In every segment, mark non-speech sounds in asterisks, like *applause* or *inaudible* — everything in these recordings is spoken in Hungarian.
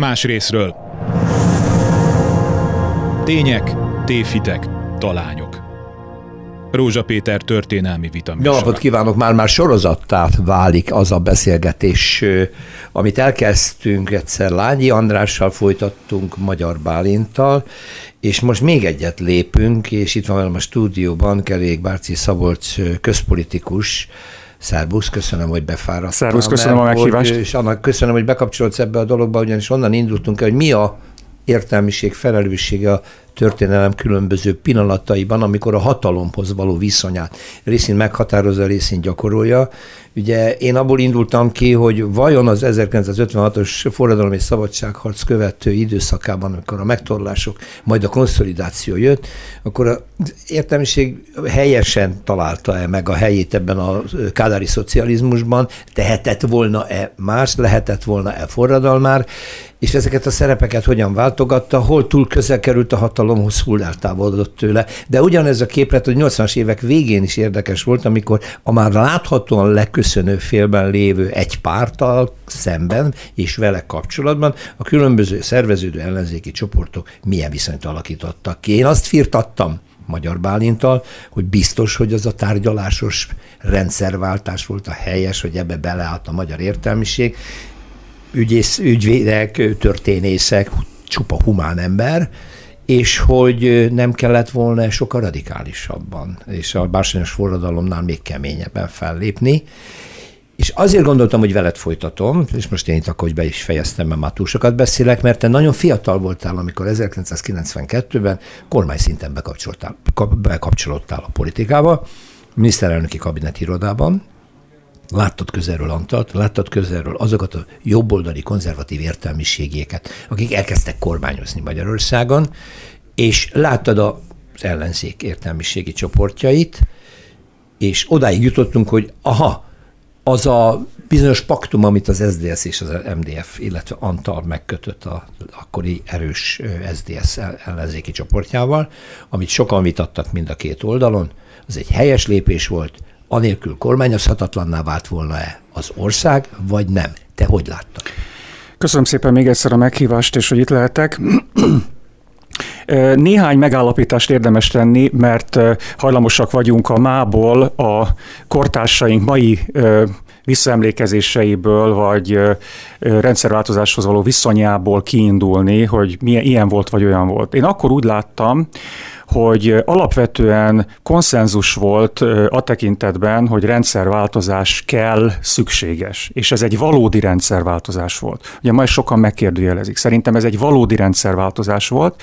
más részről. Tények, tévhitek, talányok. Rózsa Péter történelmi vita Jó napot kívánok, már-már sorozattá válik az a beszélgetés, amit elkezdtünk egyszer Lányi Andrással, folytattunk Magyar Bálintal, és most még egyet lépünk, és itt van velem a stúdióban Kerék Bárci Szabolcs közpolitikus, Szerbusz, köszönöm, hogy befáradtál. Szerbusz, köszönöm a meghívást. Hogy, és annak köszönöm, hogy bekapcsolódsz ebbe a dologba, ugyanis onnan indultunk el, hogy mi a értelmiség, felelőssége a történelem különböző pillanataiban, amikor a hatalomhoz való viszonyát részint meghatározza, részint gyakorolja. Ugye én abból indultam ki, hogy vajon az 1956-os forradalom és szabadságharc követő időszakában, amikor a megtorlások, majd a konszolidáció jött, akkor az értelmiség helyesen találta-e meg a helyét ebben a kádári szocializmusban, tehetett volna-e más, lehetett volna-e forradalmár, és ezeket a szerepeket hogyan váltogatta, hol túl közel került a hatalomhoz, hol eltávolodott tőle. De ugyanez a képlet, hogy 80-as évek végén is érdekes volt, amikor a már láthatóan leköszönő félben lévő egy pártal szemben és vele kapcsolatban a különböző szerveződő ellenzéki csoportok milyen viszonyt alakítottak ki. Én azt firtattam, Magyar Bálintal, hogy biztos, hogy az a tárgyalásos rendszerváltás volt a helyes, hogy ebbe beleállt a magyar értelmiség, ügyész, ügyvédek, történészek, csupa humán ember, és hogy nem kellett volna sokkal radikálisabban, és a bársonyos forradalomnál még keményebben fellépni. És azért gondoltam, hogy veled folytatom, és most én itt akkor, hogy be is fejeztem, mert már túl sokat beszélek, mert te nagyon fiatal voltál, amikor 1992-ben kormány szinten bekapcsolódtál, bekapcsolódtál a politikába, miniszterelnöki kabinet irodában, láttad közelről Antalt, láttad közelről azokat a jobboldali konzervatív értelmiségieket, akik elkezdtek kormányozni Magyarországon, és láttad az ellenzék értelmiségi csoportjait, és odáig jutottunk, hogy aha, az a bizonyos paktum, amit az SDS és az MDF, illetve Antal megkötött a akkori erős SDS ellenzéki csoportjával, amit sokan vitattak mind a két oldalon, az egy helyes lépés volt, anélkül kormányozhatatlanná vált volna-e az ország, vagy nem? Te hogy láttad? Köszönöm szépen még egyszer a meghívást, és hogy itt lehetek. *clears throat* Néhány megállapítást érdemes tenni, mert hajlamosak vagyunk a mából a kortársaink mai visszaemlékezéseiből, vagy rendszerváltozáshoz való viszonyából kiindulni, hogy milyen ilyen volt, vagy olyan volt. Én akkor úgy láttam, hogy alapvetően konszenzus volt a tekintetben, hogy rendszerváltozás kell, szükséges. És ez egy valódi rendszerváltozás volt. Ugye ma is sokan megkérdőjelezik. Szerintem ez egy valódi rendszerváltozás volt,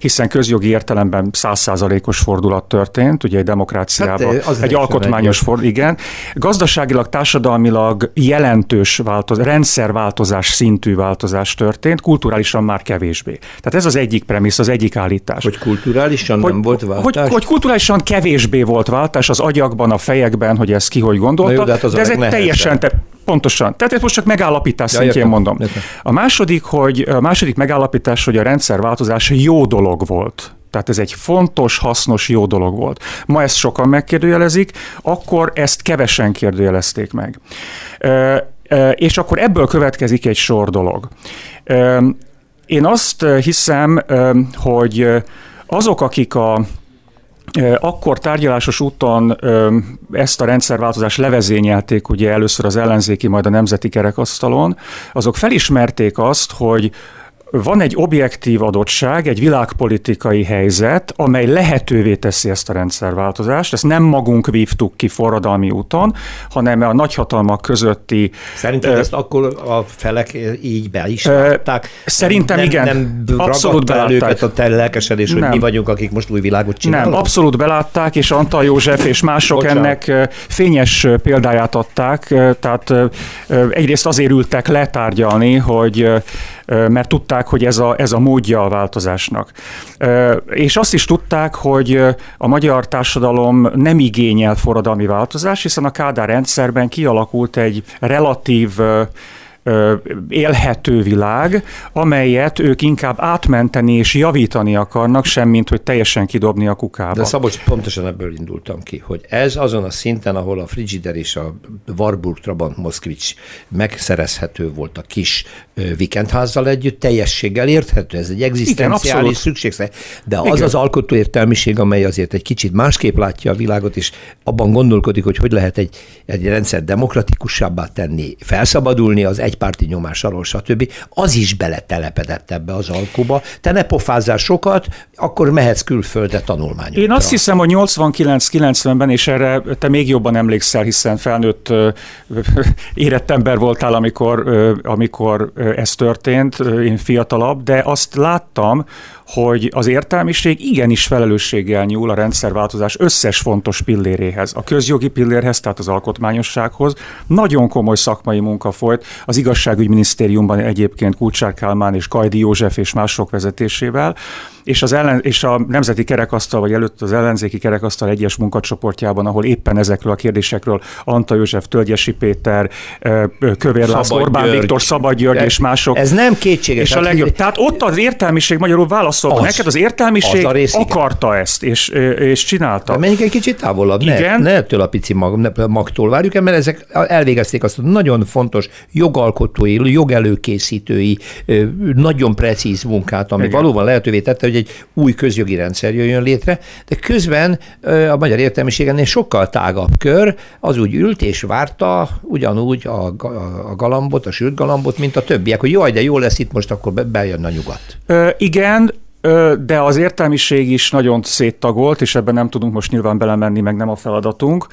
hiszen közjogi értelemben százszázalékos fordulat történt, ugye egy demokráciában, hát, egy alkotmányos fordulat, igen. Gazdaságilag, társadalmilag jelentős változás, rendszerváltozás szintű változás történt, kulturálisan már kevésbé. Tehát ez az egyik premisz, az egyik állítás. Hogy kulturálisan hogy, nem volt váltás? Hogy, hogy kulturálisan kevésbé volt váltás az agyakban, a fejekben, hogy ez ki hogy gondolta, jó, de, hát az de ez egy teljesen, te, Pontosan. Tehát ezt most csak megállapítás ja, szintjén értem, mondom. Értem. A második, hogy a második megállapítás, hogy a rendszerváltozás jó dolog volt. Tehát ez egy fontos, hasznos, jó dolog volt. Ma ezt sokan megkérdőjelezik, akkor ezt kevesen kérdőjelezték meg. És akkor ebből következik egy sor dolog. Én azt hiszem, hogy azok, akik a akkor tárgyalásos úton ezt a rendszerváltozást levezényelték ugye először az ellenzéki, majd a nemzeti kerekasztalon, azok felismerték azt, hogy van egy objektív adottság, egy világpolitikai helyzet, amely lehetővé teszi ezt a rendszerváltozást. Ezt nem magunk vívtuk ki forradalmi úton, hanem a nagyhatalmak közötti... Szerintem uh, ezt akkor a felek így be is látták? Szerintem nem, igen. Nem abszolút belátták. őket a lelkesedés, hogy nem. mi vagyunk, akik most új világot csinálunk? Nem, abszolút belátták, és Antal József és mások Bocsánat. ennek fényes példáját adták. Tehát egyrészt azért ültek letárgyalni, hogy mert tudták, hogy ez a, ez a módja a változásnak. És azt is tudták, hogy a magyar társadalom nem igényel forradalmi változást, hiszen a Kádár rendszerben kialakult egy relatív élhető világ, amelyet ők inkább átmenteni és javítani akarnak, semmint hogy teljesen kidobni a kukába. De Szabolcs, pontosan ebből indultam ki, hogy ez azon a szinten, ahol a Frigider és a Warburg Trabant Moszkvics megszerezhető volt a kis vikendházzal együtt, teljességgel érthető, ez egy egzisztenciális szükség. De az Igen. az alkotó értelmiség, amely azért egy kicsit másképp látja a világot, és abban gondolkodik, hogy hogy lehet egy, egy rendszer demokratikusabbá tenni, felszabadulni az egypárti nyomás alól, stb. Az is beletelepedett ebbe az alkuba. Te ne pofázzál sokat, akkor mehetsz külföldre tanulmányokra. Én azt hiszem, hogy 89-90-ben, és erre te még jobban emlékszel, hiszen felnőtt *laughs* érett ember voltál, amikor, amikor ez történt, én fiatalabb, de azt láttam, hogy az értelmiség igenis felelősséggel nyúl a rendszerváltozás összes fontos pilléréhez. A közjogi pillérhez, tehát az alkotmányossághoz. Nagyon komoly szakmai munka folyt az igazságügyminisztériumban egyébként Kulcsár Kálmán és Kajdi József és mások vezetésével és, az ellen, és a Nemzeti Kerekasztal, vagy előtt az ellenzéki kerekasztal egyes munkacsoportjában, ahol éppen ezekről a kérdésekről Anta József, Tölgyesi Péter, Kövér László, Orbán György. Viktor, Szabad György ez, és mások. Ez nem kétséges. És a legjobb. Tehát ott az értelmiség magyarul válaszol. Az, neked az értelmiség az a rész, akarta ezt, és, és csinálta. De menjünk egy kicsit távolabb. Igen. Ne, ne ettől a pici mag, ne, magtól várjuk el, mert ezek elvégezték azt a nagyon fontos jogalkotói, jogelőkészítői, nagyon precíz munkát, ami Igen. valóban lehetővé tette, hogy egy új közjogi rendszer jöjjön létre, de közben a magyar értelmiségennél sokkal tágabb kör az úgy ült és várta ugyanúgy a, a galambot, a sült galambot, mint a többiek, hogy jaj, de jó lesz itt most, akkor bejön a nyugat. Ö, igen, de az értelmiség is nagyon széttagolt, és ebben nem tudunk most nyilván belemenni, meg nem a feladatunk.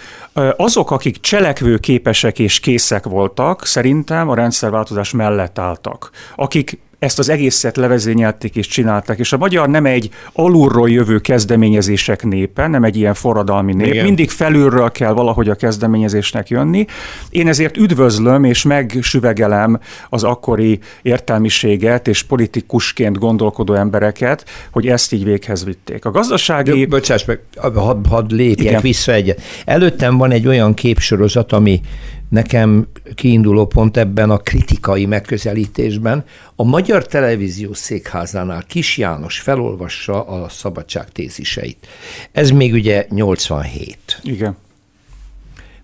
Azok, akik cselekvő képesek és készek voltak, szerintem a rendszerváltozás mellett álltak. Akik ezt az egészet levezényelték és csinálták, és a magyar nem egy alulról jövő kezdeményezések népe, nem egy ilyen forradalmi nép, Igen. mindig felülről kell valahogy a kezdeményezésnek jönni. Én ezért üdvözlöm és megsüvegelem az akkori értelmiséget és politikusként gondolkodó embereket, hogy ezt így véghez vitték. A gazdasági... Jó, bocsáss meg, hadd had lépjek Igen. vissza egyet. Előttem van egy olyan képsorozat, ami nekem kiinduló pont ebben a kritikai megközelítésben. A Magyar Televízió székházánál Kis János felolvassa a szabadság téziseit. Ez még ugye 87. Igen.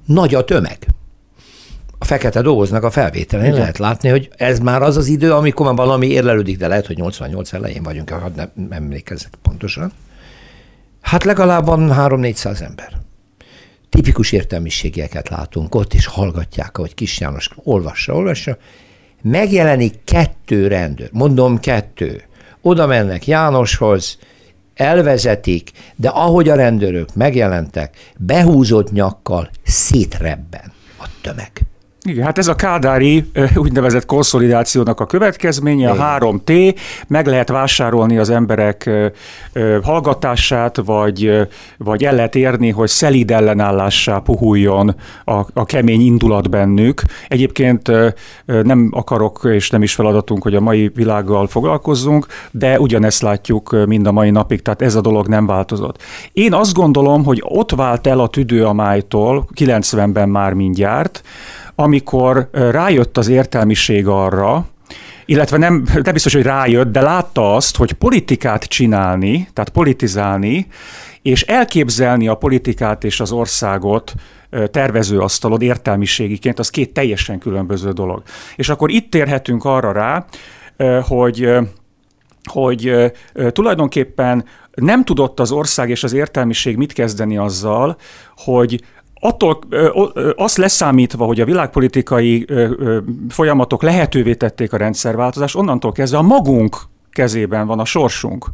Nagy a tömeg. A fekete doboznak a felvételen Igen. lehet látni, hogy ez már az az idő, amikor már valami érlelődik, de lehet, hogy 88 elején vagyunk, ha nem emlékezek pontosan. Hát legalább van 3-400 ember tipikus értelmiségieket látunk ott, és hallgatják, ahogy Kis János olvassa, olvassa, megjelenik kettő rendőr, mondom kettő, oda mennek Jánoshoz, elvezetik, de ahogy a rendőrök megjelentek, behúzott nyakkal szétrebben a tömeg. Igen, hát ez a kádári úgynevezett konszolidációnak a következménye, Igen. a 3T, meg lehet vásárolni az emberek hallgatását, vagy, vagy el lehet érni, hogy szelíd ellenállássá puhuljon a, a kemény indulat bennük. Egyébként nem akarok, és nem is feladatunk, hogy a mai világgal foglalkozzunk, de ugyanezt látjuk mind a mai napig, tehát ez a dolog nem változott. Én azt gondolom, hogy ott vált el a tüdő a májtól, 90-ben már mindjárt, amikor rájött az értelmiség arra, illetve nem, nem biztos, hogy rájött, de látta azt, hogy politikát csinálni, tehát politizálni, és elképzelni a politikát és az országot tervezőasztalod értelmiségiként, az két teljesen különböző dolog. És akkor itt térhetünk arra rá, hogy hogy tulajdonképpen nem tudott az ország és az értelmiség mit kezdeni azzal, hogy attól azt leszámítva, hogy a világpolitikai folyamatok lehetővé tették a rendszerváltozást, onnantól kezdve a magunk kezében van a sorsunk.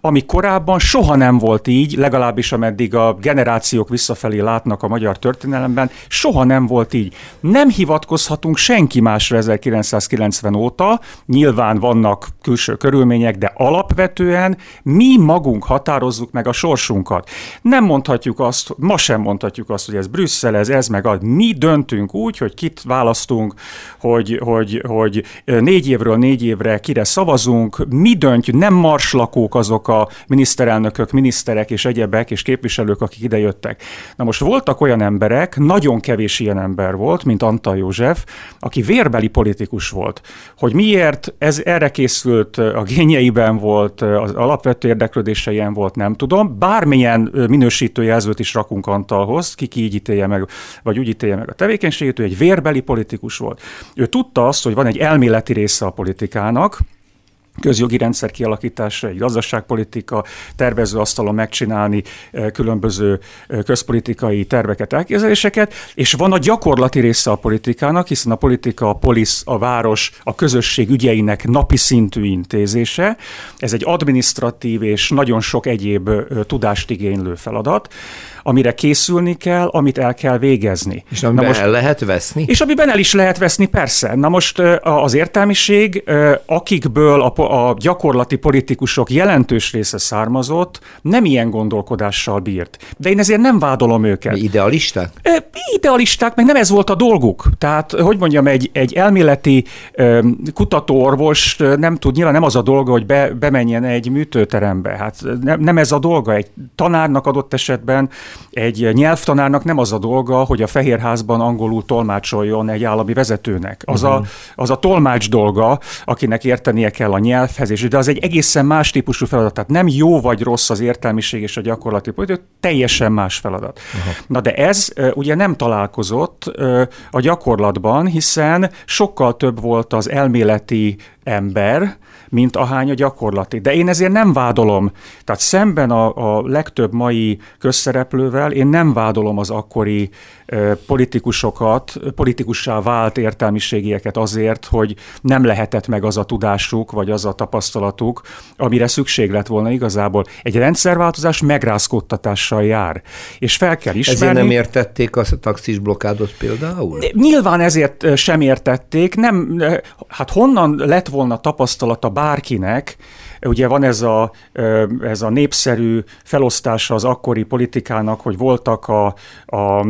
Ami korábban soha nem volt így, legalábbis ameddig a generációk visszafelé látnak a magyar történelemben, soha nem volt így. Nem hivatkozhatunk senki másra 1990 óta, nyilván vannak külső körülmények, de alapvetően mi magunk határozzuk meg a sorsunkat. Nem mondhatjuk azt, ma sem mondhatjuk azt, hogy ez Brüsszel, ez, ez meg az. Mi döntünk úgy, hogy kit választunk, hogy, hogy, hogy négy évről négy évre kire szavazunk, mi döntjük, nem marslakók azok a miniszterelnökök, miniszterek és egyebek és képviselők, akik idejöttek. Na most voltak olyan emberek, nagyon kevés ilyen ember volt, mint Antal József, aki vérbeli politikus volt. Hogy miért ez erre készült, a gényeiben volt, az alapvető érdeklődéseien volt, nem tudom. Bármilyen minősítőjelzőt is rakunk Antalhoz, ki így ítélje meg, vagy úgy ítélje meg a tevékenységét, ő egy vérbeli politikus volt. Ő tudta azt, hogy van egy elméleti része a politikának, közjogi rendszer kialakítása, egy gazdaságpolitika, tervezőasztalon megcsinálni eh, különböző eh, közpolitikai terveket, elképzeléseket, és van a gyakorlati része a politikának, hiszen a politika, a polisz, a város, a közösség ügyeinek napi szintű intézése. Ez egy administratív és nagyon sok egyéb tudást igénylő feladat amire készülni kell, amit el kell végezni. És amiben most, el lehet veszni? És amiben el is lehet veszni, persze. Na most az értelmiség, akikből a, a gyakorlati politikusok jelentős része származott, nem ilyen gondolkodással bírt. De én ezért nem vádolom őket. Idealisták? Idealisták, meg nem ez volt a dolguk. Tehát, hogy mondjam, egy, egy elméleti kutatóorvos nem tud, nyilván nem az a dolga, hogy be, bemenjen egy műtőterembe. Hát nem, nem ez a dolga. Egy tanárnak adott esetben egy nyelvtanárnak nem az a dolga, hogy a Fehérházban angolul tolmácsoljon egy állami vezetőnek. Az, uh-huh. a, az a tolmács dolga, akinek értenie kell a nyelvhez, és de az egy egészen más típusú feladat. Tehát nem jó vagy rossz az értelmiség és a gyakorlati politika, teljesen más feladat. Uh-huh. Na de ez ugye nem találkozott a gyakorlatban, hiszen sokkal több volt az elméleti ember, mint ahány a gyakorlati. De én ezért nem vádolom, tehát szemben a, a legtöbb mai közszereplővel én nem vádolom az akkori politikusokat, politikussá vált értelmiségieket azért, hogy nem lehetett meg az a tudásuk, vagy az a tapasztalatuk, amire szükség lett volna igazából. Egy rendszerváltozás megrázkódtatással jár. És fel kell ismerni... Ezért nem értették a taxis blokkádot például? Nyilván ezért sem értették. Nem, hát honnan lett volna tapasztalata bárkinek, Ugye van ez a, ez a népszerű felosztása az akkori politikának, hogy voltak a, a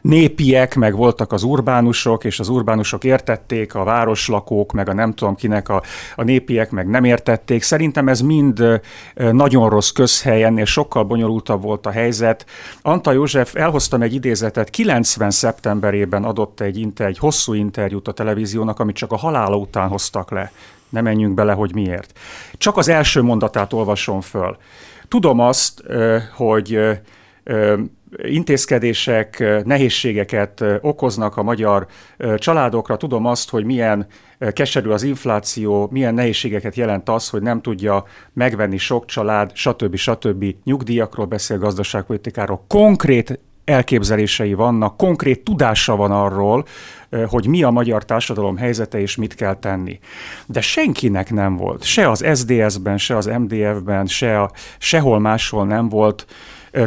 népiek, meg voltak az urbánusok, és az urbánusok értették, a városlakók, meg a nem tudom kinek a, a népiek meg nem értették. Szerintem ez mind nagyon rossz közhely, ennél sokkal bonyolultabb volt a helyzet. Anta József, elhoztam egy idézetet, 90 szeptemberében adott egy, inter, egy hosszú interjút a televíziónak, amit csak a halála után hoztak le ne menjünk bele, hogy miért. Csak az első mondatát olvasom föl. Tudom azt, hogy intézkedések nehézségeket okoznak a magyar családokra. Tudom azt, hogy milyen keserű az infláció, milyen nehézségeket jelent az, hogy nem tudja megvenni sok család, stb. stb. Nyugdíjakról beszél, gazdaságpolitikáról. Konkrét elképzelései vannak, konkrét tudása van arról, hogy mi a magyar társadalom helyzete és mit kell tenni. De senkinek nem volt, se az SDS-ben, se az MDF-ben, se a, sehol máshol nem volt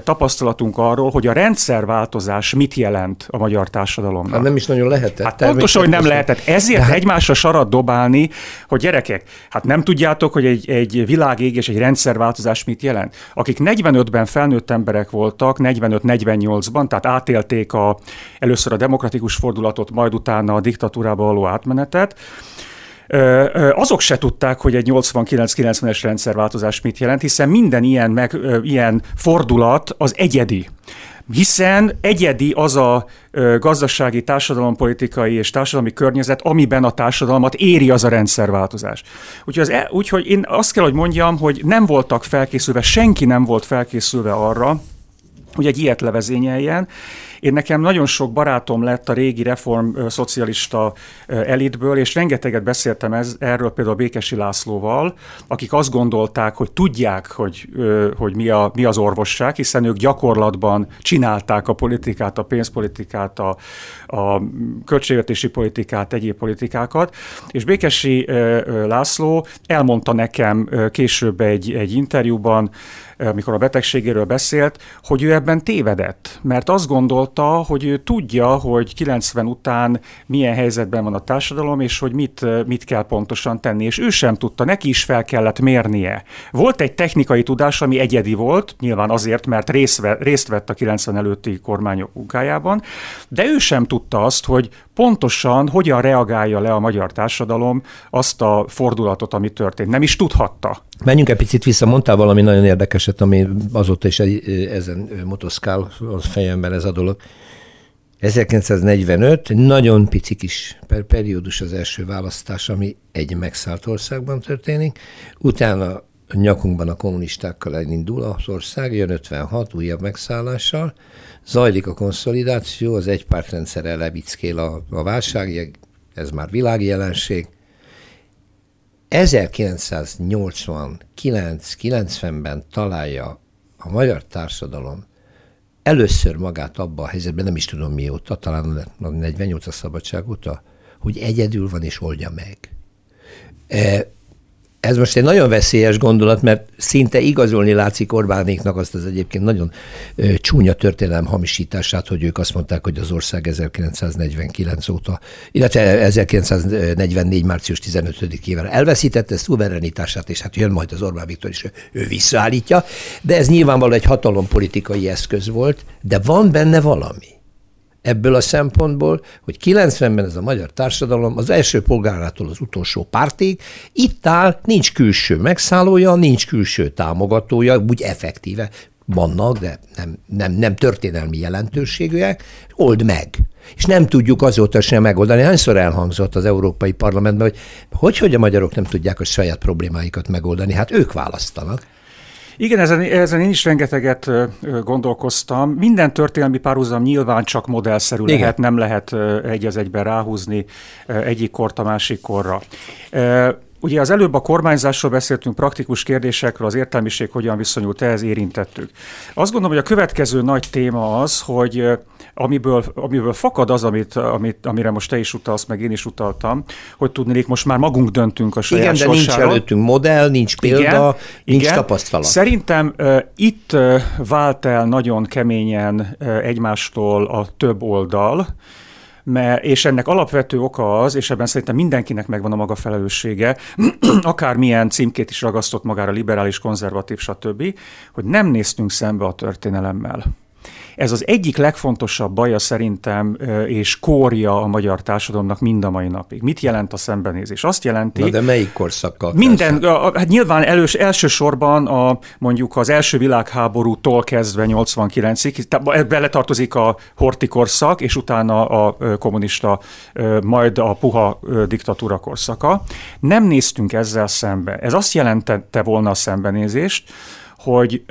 tapasztalatunk arról, hogy a rendszerváltozás mit jelent a magyar társadalomnak. Hát nem is nagyon lehetett. Hát pontosan, hogy nem lehetett. Ezért hát... egymásra sarat dobálni, hogy gyerekek, hát nem tudjátok, hogy egy, egy világégés, egy rendszerváltozás mit jelent. Akik 45-ben felnőtt emberek voltak, 45-48-ban, tehát átélték a, először a demokratikus fordulatot, majd utána a diktatúrába való átmenetet, azok se tudták, hogy egy 89-90-es rendszerváltozás mit jelent, hiszen minden ilyen, meg, ilyen fordulat az egyedi hiszen egyedi az a gazdasági, társadalompolitikai és társadalmi környezet, amiben a társadalmat éri az a rendszerváltozás. Úgyhogy, az, e, úgyhogy én azt kell, hogy mondjam, hogy nem voltak felkészülve, senki nem volt felkészülve arra, hogy egy ilyet levezényeljen, én nekem nagyon sok barátom lett a régi reform szocialista elitből, és rengeteget beszéltem ez, erről például Békesi Lászlóval, akik azt gondolták, hogy tudják, hogy, hogy mi, a, mi az orvosság, hiszen ők gyakorlatban csinálták a politikát, a pénzpolitikát, a, a költségvetési politikát, egyéb politikákat, és Békesi László elmondta nekem később egy, egy interjúban, amikor a betegségéről beszélt, hogy ő ebben tévedett, mert azt gondolt, mondta, hogy ő tudja, hogy 90 után milyen helyzetben van a társadalom, és hogy mit, mit kell pontosan tenni, és ő sem tudta, neki is fel kellett mérnie. Volt egy technikai tudás, ami egyedi volt, nyilván azért, mert részt vett a 90 előtti kormányok munkájában, de ő sem tudta azt, hogy pontosan hogyan reagálja le a magyar társadalom azt a fordulatot, ami történt. Nem is tudhatta. Menjünk egy picit vissza, mondtál valami nagyon érdekeset, ami azóta is ezen motoszkál a fejemben ez a dolog. 1945, nagyon pici kis per periódus az első választás, ami egy megszállt országban történik. Utána nyakunkban a kommunistákkal elindul az ország, jön 56 újabb megszállással, zajlik a konszolidáció, az egypártrendszerre levickél a, a válság, ez már világjelenség. 1989-90-ben találja a magyar társadalom először magát abba a helyzetben, nem is tudom mióta, talán a 48 a szabadság óta, hogy egyedül van és oldja meg. E, ez most egy nagyon veszélyes gondolat, mert szinte igazolni látszik Orbánéknak azt az egyébként nagyon ö, csúnya történelem hamisítását, hogy ők azt mondták, hogy az ország 1949 óta, illetve 1944. március 15-ével elveszítette szuverenitását, és hát jön majd az Orbán Viktor, és ő, ő visszaállítja, de ez nyilvánvalóan egy hatalompolitikai eszköz volt, de van benne valami ebből a szempontból, hogy 90-ben ez a magyar társadalom az első polgárától az utolsó pártig itt áll, nincs külső megszállója, nincs külső támogatója, úgy effektíve vannak, de nem, nem, nem történelmi jelentőségűek, old meg. És nem tudjuk azóta sem megoldani. Hányszor elhangzott az Európai Parlamentben, hogy hogy, hogy a magyarok nem tudják a saját problémáikat megoldani? Hát ők választanak. Igen, ezen, ezen én is rengeteget gondolkoztam. Minden történelmi párhuzam nyilván csak modellszerű Igen. lehet, nem lehet egy az egyben ráhúzni egyik kort a másik korra. Ugye az előbb a kormányzásról beszéltünk, praktikus kérdésekről, az értelmiség hogyan viszonyult ehhez érintettük. Azt gondolom, hogy a következő nagy téma az, hogy amiből, amiből fakad az, amit, amit, amire most te is utalsz, meg én is utaltam, hogy tudnék, most már magunk döntünk a saját Igen, de sorsáról. nincs előttünk modell, nincs példa, igen, nincs igen. tapasztalat. Szerintem uh, itt uh, vált el nagyon keményen uh, egymástól a több oldal, mert, és ennek alapvető oka az, és ebben szerintem mindenkinek megvan a maga felelőssége, *clears throat* akármilyen címkét is ragasztott magára, liberális, konzervatív, stb., hogy nem néztünk szembe a történelemmel. Ez az egyik legfontosabb baja szerintem, és kórja a magyar társadalomnak mind a mai napig. Mit jelent a szembenézés? Azt jelenti... Na de melyik korszakkal? Minden, a, hát nyilván elős, elsősorban a, mondjuk az első világháborútól kezdve 89-ig, beletartozik a horti korszak, és utána a kommunista, majd a puha diktatúra korszaka. Nem néztünk ezzel szembe. Ez azt jelentette volna a szembenézést, hogy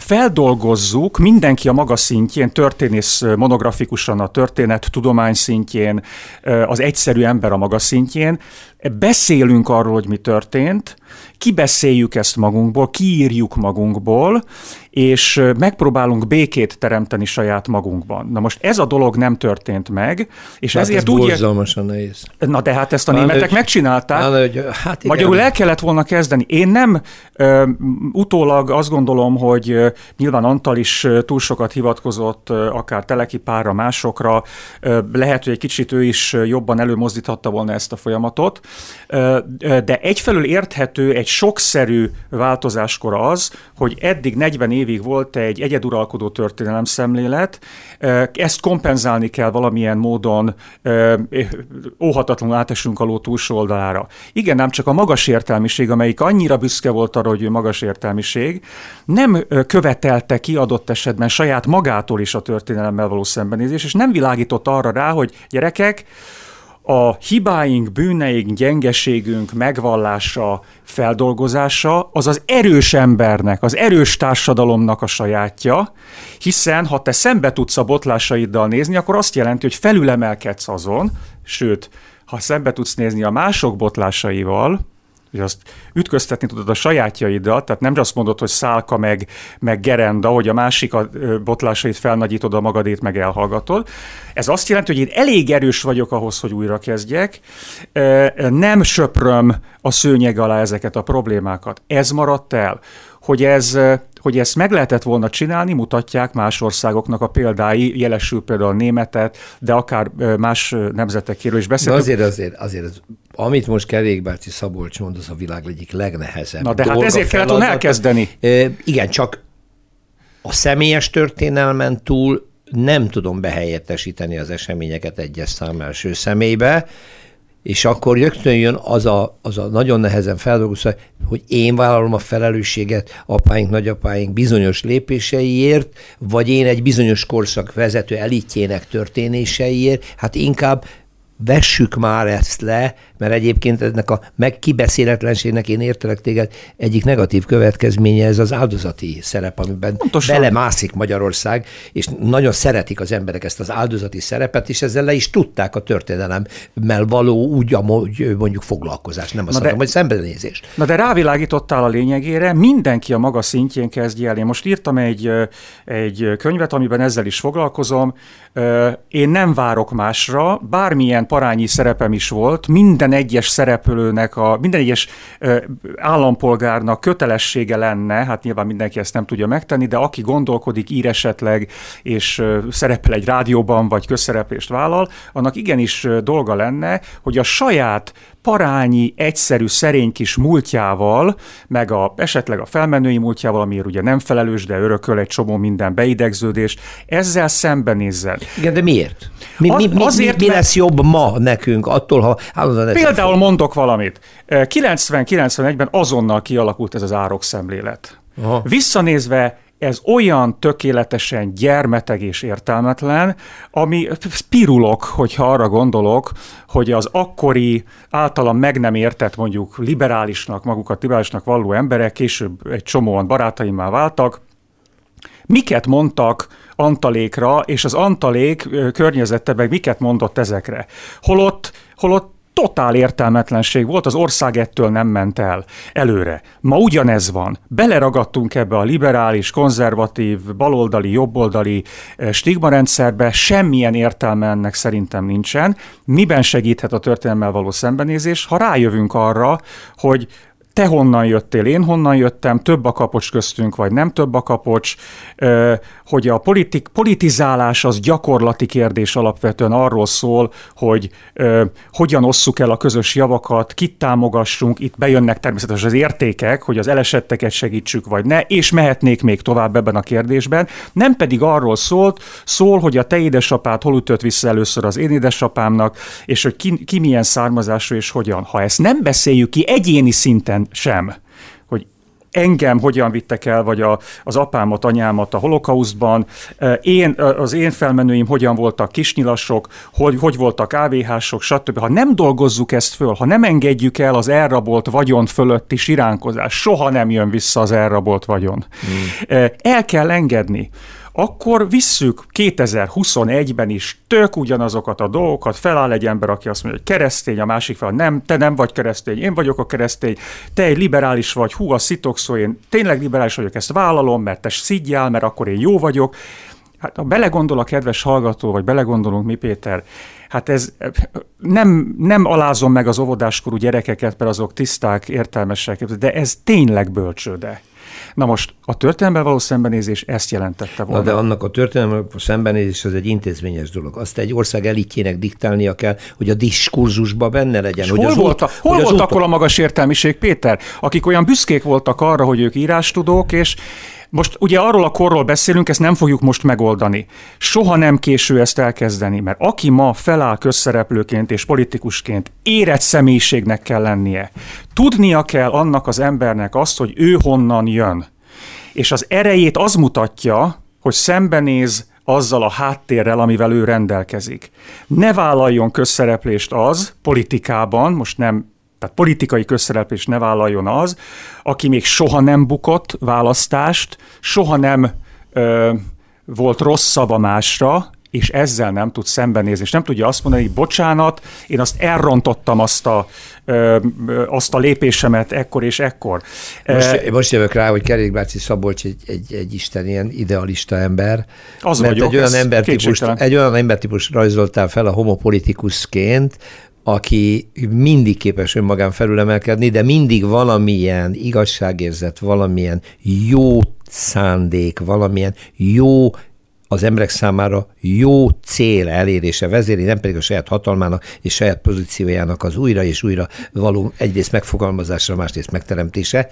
feldolgozzuk mindenki a maga szintjén, történész monografikusan a történet, tudomány szintjén, az egyszerű ember a maga szintjén, beszélünk arról, hogy mi történt, kibeszéljük ezt magunkból, kiírjuk magunkból, és megpróbálunk békét teremteni saját magunkban. Na most ez a dolog nem történt meg, és hát ezért ez úgy... borzalmasan nehéz. Na de hát ezt a németek hogy, megcsinálták. Na, hogy, hát igen. Magyarul el kellett volna kezdeni. Én nem ö, utólag azt gondolom, hogy ö, nyilván Antal is ö, túl sokat hivatkozott, ö, akár telekipára, másokra. Ö, lehet, hogy egy kicsit ő is jobban előmozdíthatta volna ezt a folyamatot. Ö, ö, de egyfelől érthető egy sokszerű változáskor az, hogy eddig 40 évig volt egy egyeduralkodó történelem szemlélet, ezt kompenzálni kell valamilyen módon, óhatatlanul átesünk a ló túlsó oldalára. Igen, nem csak a magas értelmiség, amelyik annyira büszke volt arra, hogy ő magas értelmiség, nem követelte ki adott esetben saját magától is a történelemmel való szembenézés, és nem világított arra rá, hogy gyerekek, a hibáink, bűneink, gyengeségünk megvallása, feldolgozása az az erős embernek, az erős társadalomnak a sajátja, hiszen ha te szembe tudsz a botlásaiddal nézni, akkor azt jelenti, hogy felülemelkedsz azon, sőt, ha szembe tudsz nézni a mások botlásaival, hogy azt ütköztetni tudod a sajátjaidat, tehát nem azt mondod, hogy szálka meg, meg gerenda, hogy a másik a botlásait felnagyítod, a magadét meg elhallgatod. Ez azt jelenti, hogy én elég erős vagyok ahhoz, hogy újra kezdjek, nem söpröm a szőnyeg alá ezeket a problémákat. Ez maradt el hogy ez hogy ezt meg lehetett volna csinálni, mutatják más országoknak a példái, jelesül például a németet, de akár más nemzetekéről is beszélünk. azért, azért, azért az, amit most Kerékbácsi Szabolcs mond, az a világ egyik legnehezebb Na de hát ezért kellett volna elkezdeni. E, igen, csak a személyes történelmen túl nem tudom behelyettesíteni az eseményeket egyes szám első személybe, és akkor rögtön jön az a, az a nagyon nehezen feldolgozva, hogy én vállalom a felelősséget apáink, nagyapáink bizonyos lépéseiért, vagy én egy bizonyos korszak vezető elitjének történéseiért, hát inkább vessük már ezt le, mert egyébként ennek a megkibeszéletlenségnek én értelek téged egyik negatív következménye ez az áldozati szerep, amiben Pontosan. belemászik Magyarország, és nagyon szeretik az emberek ezt az áldozati szerepet, és ezzel le is tudták a történelemmel való úgy, amúgy mondjuk foglalkozás, nem azt mondom, hogy szembenézés. Na de rávilágítottál a lényegére, mindenki a maga szintjén kezdje el. Én most írtam egy, egy könyvet, amiben ezzel is foglalkozom. Én nem várok másra, bármilyen parányi szerepem is volt, minden egyes szereplőnek, a, minden egyes állampolgárnak kötelessége lenne, hát nyilván mindenki ezt nem tudja megtenni, de aki gondolkodik, ír esetleg, és szerepel egy rádióban, vagy közszereplést vállal, annak igenis dolga lenne, hogy a saját parányi, egyszerű, szerény kis múltjával, meg a, esetleg a felmenői múltjával, amiért ugye nem felelős, de örököl egy csomó minden beidegződést, ezzel szembenézzen. Igen, de miért? Mi, mi, mi, azért, mi, mi lesz jobb ma nekünk attól, ha állandóan Például mondok valamit. 90-91-ben azonnal kialakult ez az árok szemlélet. Aha. Visszanézve ez olyan tökéletesen gyermeteg és értelmetlen, ami pirulok, hogyha arra gondolok, hogy az akkori általam meg nem értett mondjuk liberálisnak, magukat liberálisnak valló emberek később egy csomóan barátaimmá váltak, miket mondtak Antalékra, és az Antalék környezete meg miket mondott ezekre. Holott, holott totál értelmetlenség volt, az ország ettől nem ment el előre. Ma ugyanez van. Beleragadtunk ebbe a liberális, konzervatív, baloldali, jobboldali eh, stigmarendszerbe, semmilyen értelme ennek szerintem nincsen. Miben segíthet a történelmmel való szembenézés, ha rájövünk arra, hogy te honnan jöttél, én honnan jöttem, több a kapocs köztünk, vagy nem több a kapocs, hogy a politik, politizálás az gyakorlati kérdés alapvetően arról szól, hogy hogyan osszuk el a közös javakat, kit támogassunk, itt bejönnek természetesen az értékek, hogy az elesetteket segítsük, vagy ne, és mehetnék még tovább ebben a kérdésben, nem pedig arról szólt, szól, hogy a te édesapád hol ütött vissza először az én édesapámnak, és hogy ki, ki milyen származású és hogyan. Ha ezt nem beszéljük ki egyéni szinten sem, hogy engem hogyan vittek el, vagy a, az apámat, anyámat a holokausztban, én, az én felmenőim hogyan voltak kisnyilasok, hogy, hogy voltak AVH-sok, stb. Ha nem dolgozzuk ezt föl, ha nem engedjük el az elrabolt vagyon fölötti siránkozás, soha nem jön vissza az elrabolt vagyon. Hmm. El kell engedni akkor visszük 2021-ben is tök ugyanazokat a dolgokat, feláll egy ember, aki azt mondja, hogy keresztény, a másik fel, nem, te nem vagy keresztény, én vagyok a keresztény, te egy liberális vagy, hú, a szitokszó, én tényleg liberális vagyok, ezt vállalom, mert te szidjál, mert akkor én jó vagyok. Hát ha belegondol a kedves hallgató, vagy belegondolunk mi, Péter, hát ez nem, nem alázom meg az óvodáskorú gyerekeket, mert azok tiszták, értelmesek, de ez tényleg bölcsőde. Na most a történelemmel való szembenézés ezt jelentette volna. Na de annak a történelemmel a szembenézés az egy intézményes dolog. Azt egy ország elitjének diktálnia kell, hogy a diskurzusba benne legyen. hogy hol az volt, út, hol volt akkor a magas értelmiség, Péter? Akik olyan büszkék voltak arra, hogy ők írástudók, és most ugye arról a korról beszélünk, ezt nem fogjuk most megoldani. Soha nem késő ezt elkezdeni, mert aki ma feláll közszereplőként és politikusként, érett személyiségnek kell lennie. Tudnia kell annak az embernek azt, hogy ő honnan jön. És az erejét az mutatja, hogy szembenéz azzal a háttérrel, amivel ő rendelkezik. Ne vállaljon közszereplést az politikában, most nem tehát politikai közszereplés ne vállaljon az, aki még soha nem bukott választást, soha nem ö, volt rossz szava másra, és ezzel nem tud szembenézni, és nem tudja azt mondani, hogy bocsánat, én azt elrontottam azt a, ö, azt a lépésemet ekkor és ekkor. Most, most jövök rá, hogy Kerékbácsi Szabolcs egy, egy, egy isten ilyen idealista ember. Az mert vagyok, egy olyan, embertípus, egy olyan embertípus rajzoltál fel a homopolitikusként, aki mindig képes önmagán felülemelkedni, de mindig valamilyen igazságérzet, valamilyen jó szándék, valamilyen jó az emberek számára jó cél elérése vezéri, nem pedig a saját hatalmának és saját pozíciójának az újra és újra való egyrészt megfogalmazásra, másrészt megteremtése.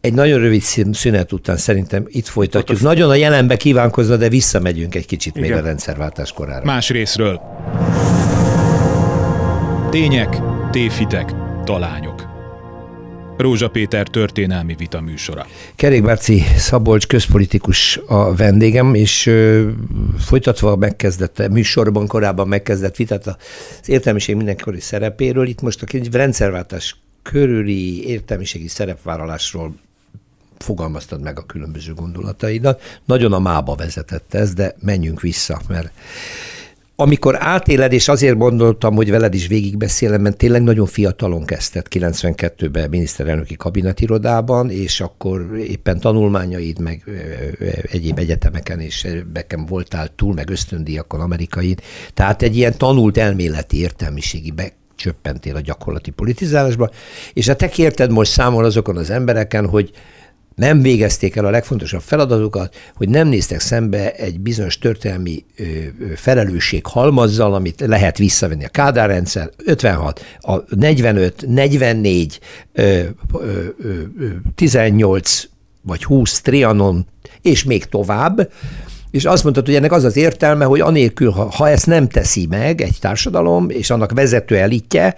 Egy nagyon rövid szünet után szerintem itt folytatjuk. Nagyon a jelenbe kívánkozna, de visszamegyünk egy kicsit Igen. még a rendszerváltás korára. Más részről. Tények, téfitek, talányok. Rózsa Péter történelmi vita műsora. Kerékbárci Szabolcs közpolitikus a vendégem, és ö, folytatva a megkezdett műsorban korábban megkezdett vitát az értelmiség mindenkori szerepéről, itt most a rendszerváltás körüli értelmiségi szerepvállalásról fogalmaztad meg a különböző gondolataidat. Nagyon a mába vezetett ez, de menjünk vissza, mert amikor átéled, és azért gondoltam, hogy veled is végigbeszélem, mert tényleg nagyon fiatalon kezdett 92-ben miniszterelnöki kabinetirodában, és akkor éppen tanulmányaid, meg egyéb egyetemeken és bekem voltál túl, meg ösztöndíjakon amerikai. Tehát egy ilyen tanult elméleti értelmiségi be csöppentél a gyakorlati politizálásba, és a te kérted most számol azokon az embereken, hogy nem végezték el a legfontosabb feladatokat, hogy nem néztek szembe egy bizonyos történelmi ö, felelősség halmazzal, amit lehet visszavenni a Kádár rendszer, 56, a 45, 44, ö, ö, ö, 18 vagy 20 Trianon, és még tovább, és azt mondtad, hogy ennek az az értelme, hogy anélkül, ha, ha ezt nem teszi meg egy társadalom, és annak vezető elitje,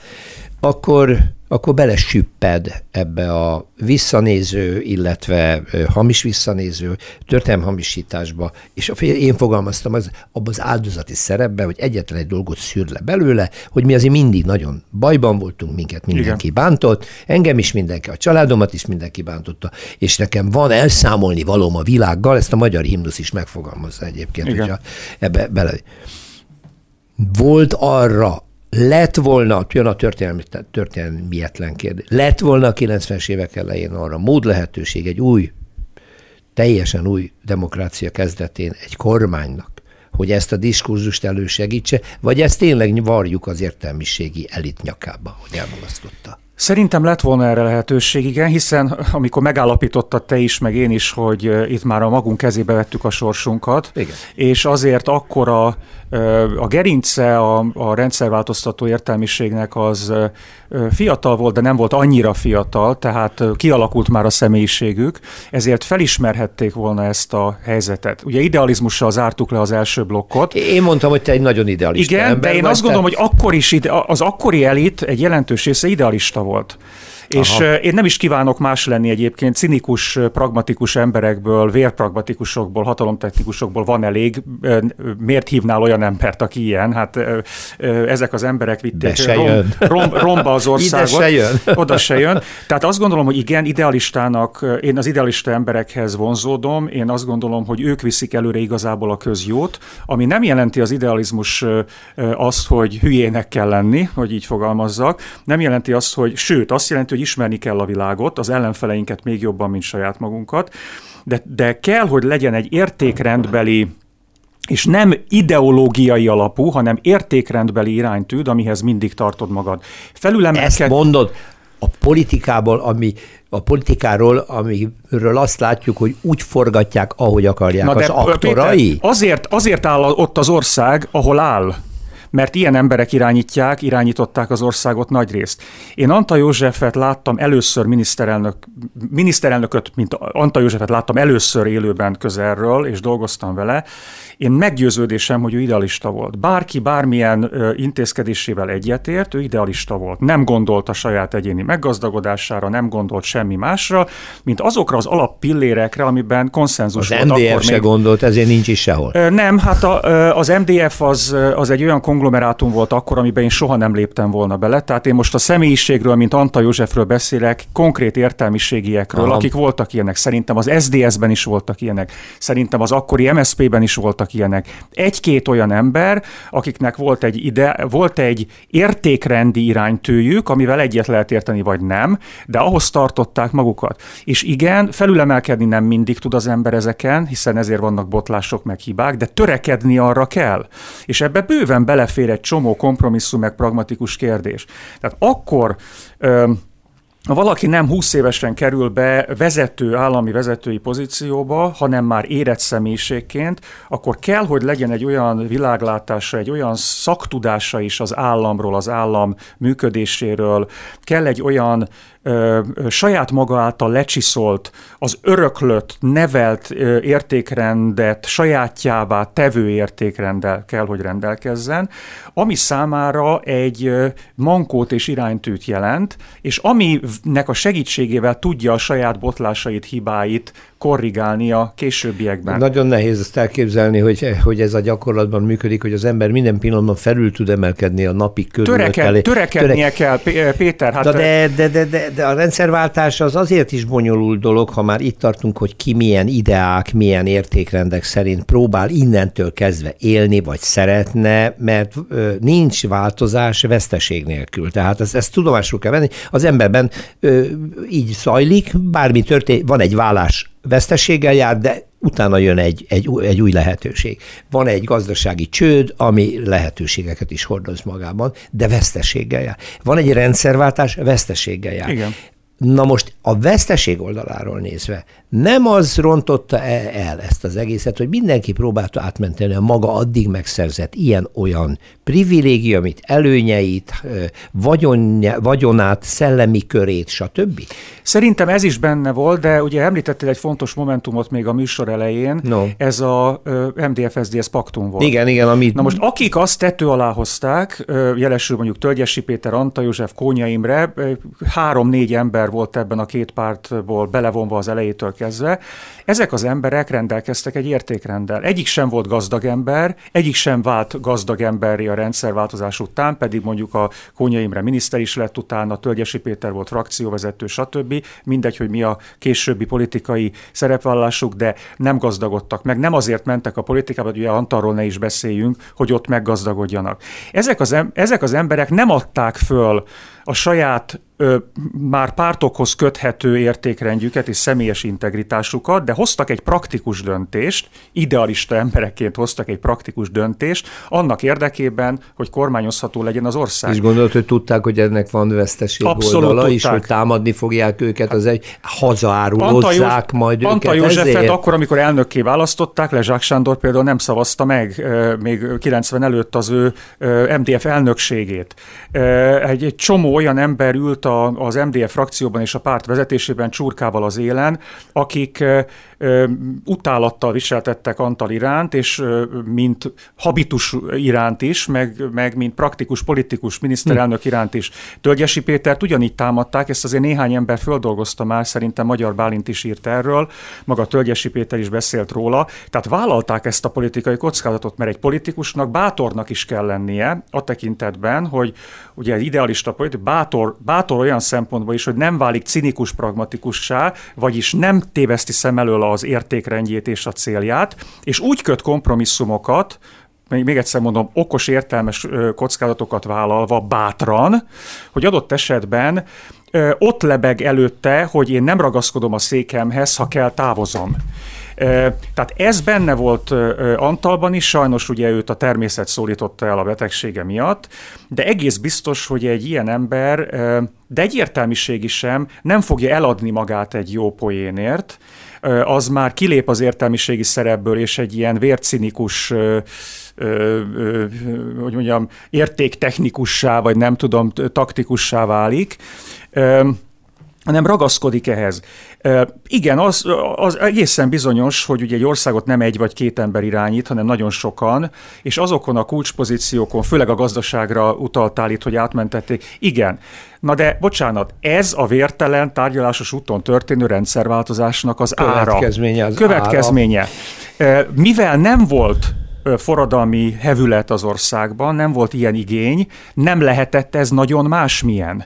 akkor akkor belesüpped ebbe a visszanéző, illetve hamis visszanéző, történelmi hamisításba, és én fogalmaztam az, abban az áldozati szerepbe, hogy egyetlen egy dolgot szűr le belőle, hogy mi azért mindig nagyon bajban voltunk, minket mindenki Igen. bántott, engem is mindenki, a családomat is mindenki bántotta, és nekem van elszámolni valóm a világgal, ezt a magyar himnusz is megfogalmazza egyébként, Igen. hogyha ebbe bele. Volt arra lett volna, jön a történelmi, történelmietlen kérdés, lett volna a 90-es évek elején arra mód lehetőség egy új, teljesen új demokrácia kezdetén egy kormánynak, hogy ezt a diskurzust elősegítse, vagy ezt tényleg varjuk az értelmiségi elit nyakába, hogy elmulasztotta? Szerintem lett volna erre lehetőség, igen, hiszen amikor megállapítottad te is, meg én is, hogy itt már a magunk kezébe vettük a sorsunkat, igen. és azért akkor a, gerince a, a rendszerváltoztató értelmiségnek az fiatal volt, de nem volt annyira fiatal, tehát kialakult már a személyiségük, ezért felismerhették volna ezt a helyzetet. Ugye idealizmussal zártuk le az első blokkot. Én mondtam, hogy te egy nagyon idealista Igen, ember de én azt gondolom, hogy akkor is ide, az akkori elit egy jelentős része idealista volt. És Aha. én nem is kívánok más lenni egyébként, cinikus, pragmatikus emberekből, vérpragmatikusokból, hatalomtechnikusokból van elég. Miért hívnál olyan embert, aki ilyen? Hát ezek az emberek vitték rom, rom, romba az *laughs* országot. Ide se jön. *laughs* Oda se jön. Tehát azt gondolom, hogy igen, idealistának, én az idealista emberekhez vonzódom, én azt gondolom, hogy ők viszik előre igazából a közjót, ami nem jelenti az idealizmus azt, hogy hülyének kell lenni, hogy így fogalmazzak, nem jelenti azt, hogy, sőt, azt jelenti, hogy ismerni kell a világot, az ellenfeleinket még jobban, mint saját magunkat, de, de kell, hogy legyen egy értékrendbeli és nem ideológiai alapú, hanem értékrendbeli iránytűd, amihez mindig tartod magad. Felülemelked... Ezt mondod, a politikából, ami, a politikáról, amiről azt látjuk, hogy úgy forgatják, ahogy akarják Na az de, aktorai? Péter, azért, azért áll ott az ország, ahol áll mert ilyen emberek irányítják, irányították az országot nagy részt. Én Anta Józsefet láttam először miniszterelnök, miniszterelnököt, mint Anta Józsefet láttam először élőben közelről, és dolgoztam vele, én meggyőződésem, hogy ő idealista volt. Bárki bármilyen intézkedésével egyetért, ő idealista volt. Nem gondolt a saját egyéni meggazdagodására, nem gondolt semmi másra, mint azokra az alappillérekre, amiben konszenzus az volt. Az MDF se még... gondolt, ezért nincs is sehol. Nem, hát a, az MDF az, az egy olyan konglomerátum volt akkor, amiben én soha nem léptem volna bele. Tehát én most a személyiségről, mint Anta Józsefről beszélek, konkrét értelmiségiekről, Aha. akik voltak ilyenek. Szerintem az SDS-ben is voltak ilyenek. Szerintem az akkori MSZP-ben is voltak ilyenek. Egy-két olyan ember, akiknek volt egy, ide, volt egy értékrendi iránytőjük, amivel egyet lehet érteni, vagy nem, de ahhoz tartották magukat. És igen, felülemelkedni nem mindig tud az ember ezeken, hiszen ezért vannak botlások meg hibák, de törekedni arra kell. És ebbe bőven bele, belefér egy csomó kompromisszum, meg pragmatikus kérdés. Tehát akkor ha valaki nem 20 évesen kerül be vezető, állami vezetői pozícióba, hanem már érett személyiségként, akkor kell, hogy legyen egy olyan világlátása, egy olyan szaktudása is az államról, az állam működéséről, kell egy olyan ö, saját maga által lecsiszolt, az öröklött, nevelt ö, értékrendet sajátjává tevő értékrenddel kell, hogy rendelkezzen, ami számára egy ö, mankót és iránytűt jelent, és aminek a segítségével tudja a saját botlásait, hibáit korrigálni a későbbiekben. Nagyon nehéz ezt elképzelni, hogy, hogy ez a gyakorlatban működik, hogy az ember minden pillanatban felül tud emelkedni a napi körül. Töreke, törekednie Törek... kell, Péter. Hát de, de, de, de, de a rendszerváltás az azért is bonyolult dolog, ha már itt tartunk, hogy ki milyen ideák, milyen értékrendek szerint próbál innentől kezdve élni, vagy szeretne, mert nincs változás veszteség nélkül. Tehát ezt, ezt tudomásul kell venni. Az emberben ö, így zajlik, bármi történik, van egy vállás veszteséggel jár, de utána jön egy, egy, egy új lehetőség. Van egy gazdasági csőd, ami lehetőségeket is hordoz magában, de veszteséggel jár. Van egy rendszerváltás, veszteséggel jár. Igen. Na most a veszteség oldaláról nézve nem az rontotta e el ezt az egészet, hogy mindenki próbálta átmenteni a maga addig megszerzett ilyen-olyan privilégiumit, előnyeit, vagyonja, vagyonát, szellemi körét, stb. Szerintem ez is benne volt, de ugye említettél egy fontos momentumot még a műsor elején, no. ez a MDF-SZDSZ paktum volt. Igen, igen. Amit... Na most akik azt tető alá hozták, jelesül mondjuk Tölgyesi Péter, Anta József, Kónya Imre, három-négy ember volt ebben a két pártból belevonva az elejétől kezdve, ezek az emberek rendelkeztek egy értékrenddel. Egyik sem volt gazdag ember, egyik sem vált gazdag emberi a rendszerváltozás után, pedig mondjuk a Kónya Imre miniszter is lett utána, Tölgyesi Péter volt frakcióvezető, stb. Mindegy, hogy mi a későbbi politikai szerepvállásuk, de nem gazdagodtak meg. Nem azért mentek a politikába, hogy ugye Antalról ne is beszéljünk, hogy ott meggazdagodjanak. Ezek az, em- ezek az emberek nem adták föl a saját ö, már pártokhoz köthető értékrendjüket és személyes integritásukat, de hoztak egy praktikus döntést, idealista emberekként hoztak egy praktikus döntést, annak érdekében, hogy kormányozható legyen az ország. És gondolod, hogy tudták, hogy ennek van veszteség Abszolút oldala tudták. is, hogy támadni fogják őket, az egy hazaárulozzák majd Anta őket Józsefet ezért? akkor, amikor elnökké választották, le Zsák Sándor például nem szavazta meg még 90 előtt az ő MDF elnökségét. Egy, egy csomó olyan ember ült a, az MDF frakcióban és a párt vezetésében csurkával az élen, akik utálattal viseltettek Antal iránt, és mint habitus iránt is, meg, meg mint praktikus politikus miniszterelnök iránt is. Tölgyesi Pétert ugyanígy támadták, ezt azért néhány ember földolgozta már, szerintem Magyar Bálint is írt erről, maga Tölgyesi Péter is beszélt róla, tehát vállalták ezt a politikai kockázatot, mert egy politikusnak bátornak is kell lennie a tekintetben, hogy ugye egy idealista politikus, bátor, bátor olyan szempontból is, hogy nem válik cinikus pragmatikussá, vagyis nem téveszti szem elől az értékrendjét és a célját, és úgy köt kompromisszumokat, még egyszer mondom, okos, értelmes kockázatokat vállalva, bátran, hogy adott esetben ott lebeg előtte, hogy én nem ragaszkodom a székemhez, ha kell, távozom. Tehát ez benne volt Antalban is, sajnos ugye őt a természet szólította el a betegsége miatt, de egész biztos, hogy egy ilyen ember, de egy értelmiségi sem nem fogja eladni magát egy jó poénért, az már kilép az értelmiségi szerepből, és egy ilyen vércinikus hogy mondjam, értéktechnikussá, vagy nem tudom, taktikussá válik hanem ragaszkodik ehhez. Igen, az, az egészen bizonyos, hogy ugye egy országot nem egy vagy két ember irányít, hanem nagyon sokan, és azokon a kulcspozíciókon, főleg a gazdaságra utaltál itt, hogy átmentették. Igen. Na de, bocsánat, ez a vértelen tárgyalásos úton történő rendszerváltozásnak az Következménye ára. Az Következménye. Ára. Mivel nem volt forradalmi hevület az országban, nem volt ilyen igény, nem lehetett ez nagyon másmilyen.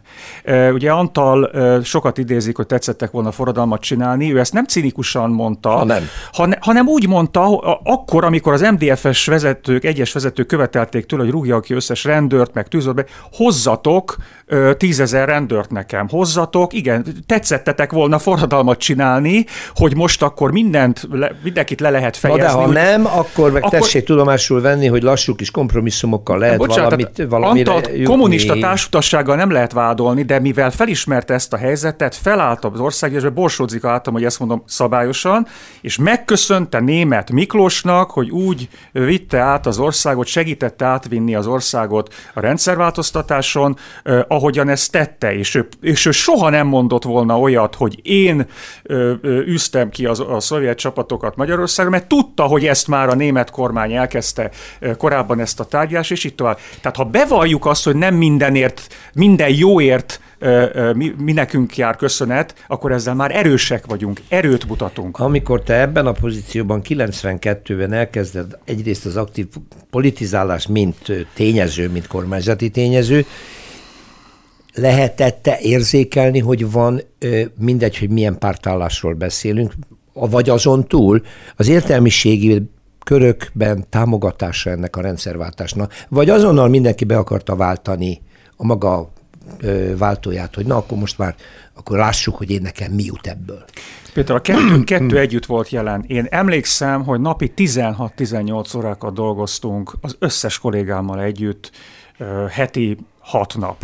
Ugye Antal sokat idézik, hogy tetszettek volna forradalmat csinálni, ő ezt nem cinikusan mondta, ha nem. Hanem, hanem úgy mondta, akkor, amikor az MDF-es vezetők, egyes vezetők követelték tőle, hogy rúgja ki összes rendőrt, meg tűzött hozzatok tízezer rendőrt nekem, hozzatok, igen, tetszettetek volna forradalmat csinálni, hogy most akkor mindent, mindenkit le lehet fejezni. Na de ha nem, akkor meg akkor, tessék tudomásul venni, hogy lassú kis kompromisszumokkal lehet Bocsánat, valamit, valamire Antal jutni. kommunista társutassággal nem lehet vádolni, de mivel felismerte ezt a helyzetet, felállt az országgyűlésbe, Borsódzik álltam, hogy ezt mondom szabályosan, és megköszönte német Miklósnak, hogy úgy vitte át az országot, segítette átvinni az országot a rendszerváltoztatáson, eh, ahogyan ezt tette, és ő, és ő soha nem mondott volna olyat, hogy én ö, üztem ki az, a szovjet csapatokat Magyarországra, mert tudta, hogy ezt már a német kormány elkezdte korábban ezt a tárgyást, és itt tovább. Tehát ha bevalljuk azt, hogy nem mindenért, minden jóért mi, mi nekünk jár köszönet, akkor ezzel már erősek vagyunk, erőt mutatunk. Amikor te ebben a pozícióban 92-ben elkezded egyrészt az aktív politizálás, mint tényező, mint kormányzati tényező, lehetette érzékelni, hogy van, mindegy, hogy milyen pártállásról beszélünk, vagy azon túl az értelmiségi körökben támogatása ennek a rendszerváltásnak, vagy azonnal mindenki be akarta váltani a maga váltóját, hogy na akkor most már akkor lássuk, hogy én nekem mi jut ebből. Péter, a kettő, kettő együtt volt jelen. Én emlékszem, hogy napi 16-18 órákat dolgoztunk az összes kollégámmal együtt, heti hat nap.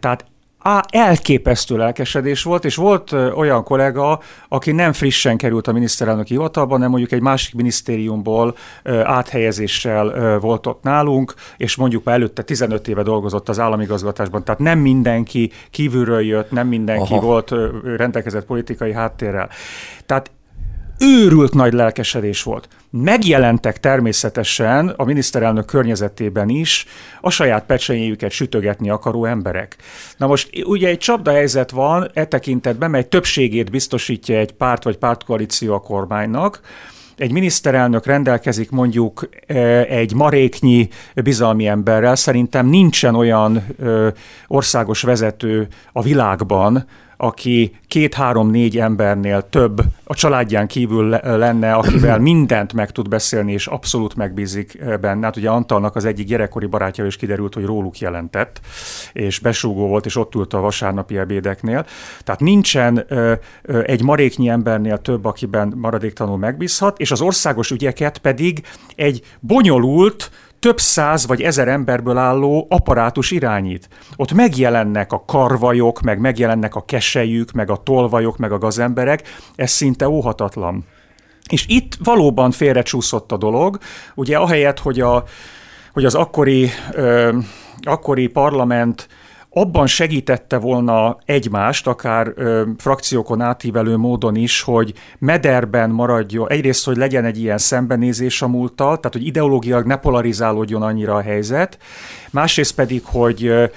Tehát á, elképesztő lelkesedés volt, és volt olyan kollega, aki nem frissen került a miniszterelnöki hivatalba, hanem mondjuk egy másik minisztériumból áthelyezéssel volt ott nálunk, és mondjuk már előtte 15 éve dolgozott az államigazgatásban, tehát nem mindenki kívülről jött, nem mindenki Aha. volt rendelkezett politikai háttérrel. Tehát őrült nagy lelkesedés volt. Megjelentek természetesen a miniszterelnök környezetében is a saját pecsenyéjüket sütögetni akaró emberek. Na most ugye egy csapdahelyzet van e tekintetben, mely többségét biztosítja egy párt vagy pártkoalíció a kormánynak, egy miniszterelnök rendelkezik mondjuk e, egy maréknyi bizalmi emberrel, szerintem nincsen olyan országos vezető a világban, aki két-három-négy embernél több a családján kívül lenne, akivel *clears throat* mindent meg tud beszélni, és abszolút megbízik benne. Hát ugye Antalnak az egyik gyerekkori barátja is kiderült, hogy róluk jelentett, és besúgó volt, és ott ült a vasárnapi ebédeknél. Tehát nincsen ö, ö, egy maréknyi embernél több, akiben maradéktanul megbízhat, és az országos ügyeket pedig egy bonyolult, több száz vagy ezer emberből álló apparátus irányít. Ott megjelennek a karvajok, meg megjelennek a keselyük, meg a tolvajok, meg a gazemberek, ez szinte óhatatlan. És itt valóban félrecsúszott a dolog, ugye ahelyett, hogy, a, hogy az akkori, ö, akkori parlament abban segítette volna egymást, akár ö, frakciókon átívelő módon is, hogy mederben maradjon, egyrészt, hogy legyen egy ilyen szembenézés a múlttal, tehát hogy ideológiailag ne polarizálódjon annyira a helyzet, másrészt pedig, hogy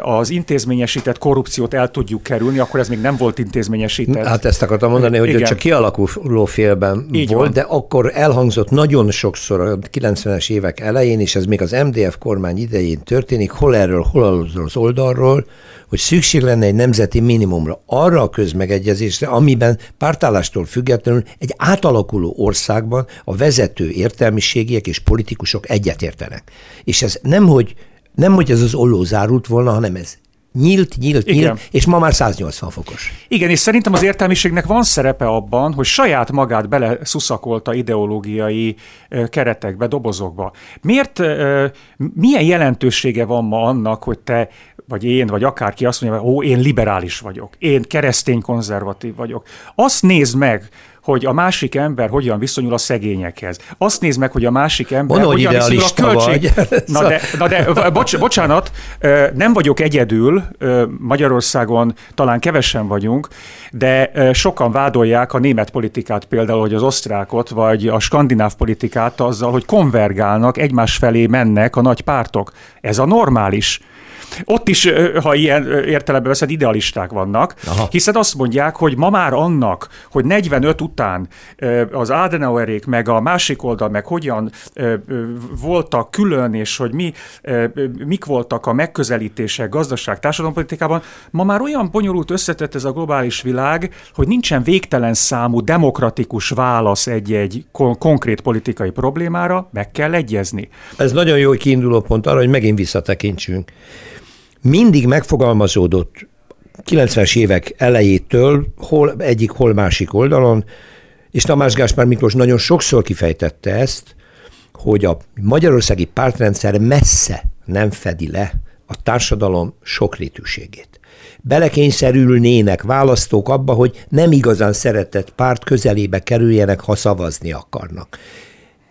az intézményesített korrupciót el tudjuk kerülni, akkor ez még nem volt intézményesített. Hát ezt akartam mondani, hogy Igen. csak kialakuló félben Így volt, van. de akkor elhangzott nagyon sokszor a 90-es évek elején, és ez még az MDF kormány idején történik, hol erről, hol az oldalról, hogy szükség lenne egy nemzeti minimumra, arra a közmegegyezésre, amiben pártállástól függetlenül egy átalakuló országban a vezető értelmiségiek és politikusok egyetértenek. És ez nem, hogy nem, hogy ez az olló zárult volna, hanem ez nyílt, nyílt, Igen. nyílt, és ma már 180 fokos. Igen, és szerintem az értelmiségnek van szerepe abban, hogy saját magát bele szuszakolta ideológiai keretekbe, dobozokba. Miért, milyen jelentősége van ma annak, hogy te, vagy én, vagy akárki azt mondja, hogy ó, én liberális vagyok, én keresztény konzervatív vagyok. Azt nézd meg, hogy a másik ember hogyan viszonyul a szegényekhez. Azt nézd meg, hogy a másik ember Mondod, hogyan viszonyul a költség... Vagy. Na de, na de bocs, bocsánat, nem vagyok egyedül, Magyarországon talán kevesen vagyunk, de sokan vádolják a német politikát például, hogy az osztrákot, vagy a skandináv politikát azzal, hogy konvergálnak, egymás felé mennek a nagy pártok. Ez a normális. Ott is, ha ilyen értelemben veszed, idealisták vannak, Aha. hiszen azt mondják, hogy ma már annak, hogy 45 után az Adenauerék, meg a másik oldal, meg hogyan voltak külön, és hogy mi, mik voltak a megközelítések gazdaság, társadalompolitikában, ma már olyan bonyolult összetett ez a globális világ, hogy nincsen végtelen számú demokratikus válasz egy-egy kon- konkrét politikai problémára, meg kell egyezni. Ez nagyon jó kiinduló pont arra, hogy megint visszatekintsünk mindig megfogalmazódott 90-es évek elejétől, hol egyik, hol másik oldalon, és Tamás Gáspár Miklós nagyon sokszor kifejtette ezt, hogy a magyarországi pártrendszer messze nem fedi le a társadalom sokrétűségét. Belekényszerülnének választók abba, hogy nem igazán szeretett párt közelébe kerüljenek, ha szavazni akarnak.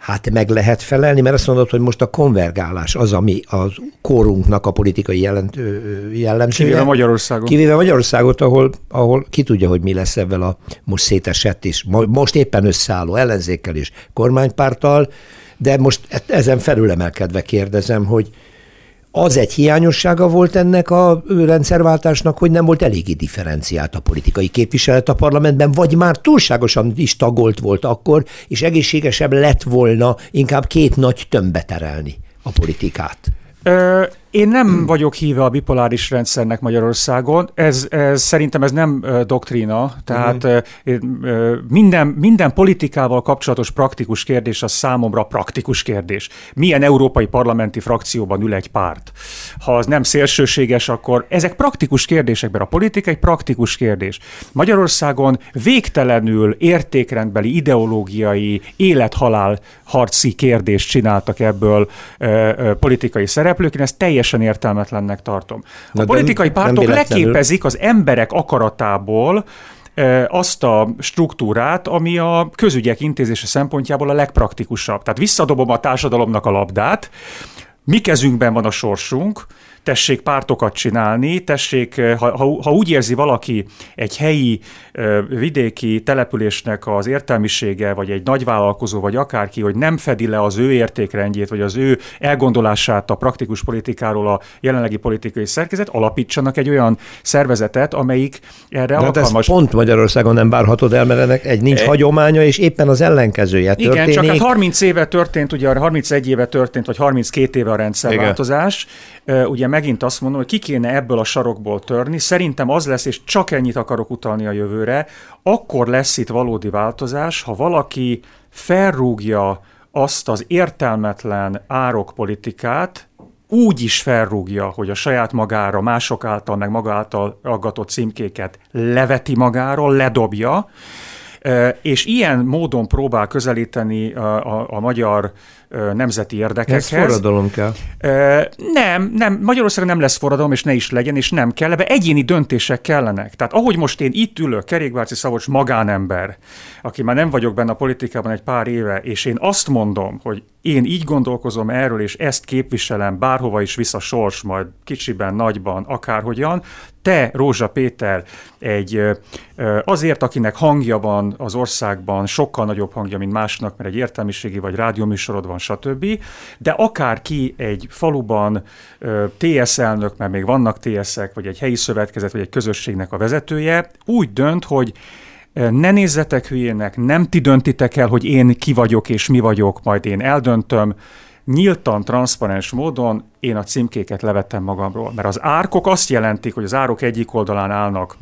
Hát meg lehet felelni, mert azt mondod, hogy most a konvergálás az, ami a korunknak a politikai jelent, jellemzője. Kivéve Magyarországot. Kivéve Magyarországot, ahol, ahol ki tudja, hogy mi lesz ebben a most szétesett és most éppen összeálló ellenzékkel és kormánypárttal, de most e- ezen felülemelkedve kérdezem, hogy az egy hiányossága volt ennek a rendszerváltásnak, hogy nem volt eléggé differenciált a politikai képviselet a parlamentben, vagy már túlságosan is tagolt volt akkor, és egészségesebb lett volna inkább két nagy tömbbe terelni a politikát. Én nem vagyok híve a bipoláris rendszernek Magyarországon, ez, ez szerintem ez nem doktrína, tehát uh, minden, minden politikával kapcsolatos praktikus kérdés az számomra praktikus kérdés. Milyen európai parlamenti frakcióban ül egy párt? Ha az nem szélsőséges, akkor ezek praktikus kérdések, mert a politika egy praktikus kérdés. Magyarországon végtelenül értékrendbeli, ideológiai, élethalál harci kérdést csináltak ebből uh, uh, politikai szereplők, én ezt teljesen teljesen értelmetlennek tartom. A Na politikai nem, pártok nem leképezik az emberek akaratából azt a struktúrát, ami a közügyek intézése szempontjából a legpraktikusabb. Tehát visszadobom a társadalomnak a labdát, mi kezünkben van a sorsunk, tessék pártokat csinálni, tessék, eh, ha, ha, ha úgy érzi valaki egy helyi eh, vidéki településnek az értelmisége, vagy egy nagyvállalkozó, vagy akárki, hogy nem fedi le az ő értékrendjét, vagy az ő elgondolását a praktikus politikáról a jelenlegi politikai szerkezet, alapítsanak egy olyan szervezetet, amelyik erre De alkalmas. Hát pont Magyarországon nem várhatod el, mert ennek egy nincs e... hagyománya, és éppen az ellenkezője Igen, történik. csak hát 30 éve történt, ugye 31 éve történt, vagy 32 éve a rendszerváltozás. Igen. Ugye megint azt mondom, hogy ki kéne ebből a sarokból törni, szerintem az lesz, és csak ennyit akarok utalni a jövőre, akkor lesz itt valódi változás, ha valaki felrúgja azt az értelmetlen árokpolitikát, úgy is felrúgja, hogy a saját magára, mások által, meg maga által aggatott címkéket leveti magáról, ledobja, és ilyen módon próbál közelíteni a, a, a magyar nemzeti érdekekhez. Ez forradalom kell. Nem, nem, Magyarországon nem lesz forradalom, és ne is legyen, és nem kell, de egyéni döntések kellenek. Tehát ahogy most én itt ülök, Kerékváci Szavocs magánember, aki már nem vagyok benne a politikában egy pár éve, és én azt mondom, hogy én így gondolkozom erről, és ezt képviselem, bárhova is vissza sors, majd kicsiben, nagyban, akárhogyan, te, Rózsa Péter, egy azért, akinek hangja van az országban, sokkal nagyobb hangja, mint másnak, mert egy értelmiségi vagy rádióműsorod van, stb. De akárki egy faluban TS elnök, mert még vannak TS-ek, vagy egy helyi szövetkezet, vagy egy közösségnek a vezetője, úgy dönt, hogy ne nézzetek hülyének, nem ti döntitek el, hogy én ki vagyok és mi vagyok, majd én eldöntöm, nyíltan, transzparens módon én a címkéket levettem magamról. Mert az árkok azt jelentik, hogy az árok egyik oldalán állnak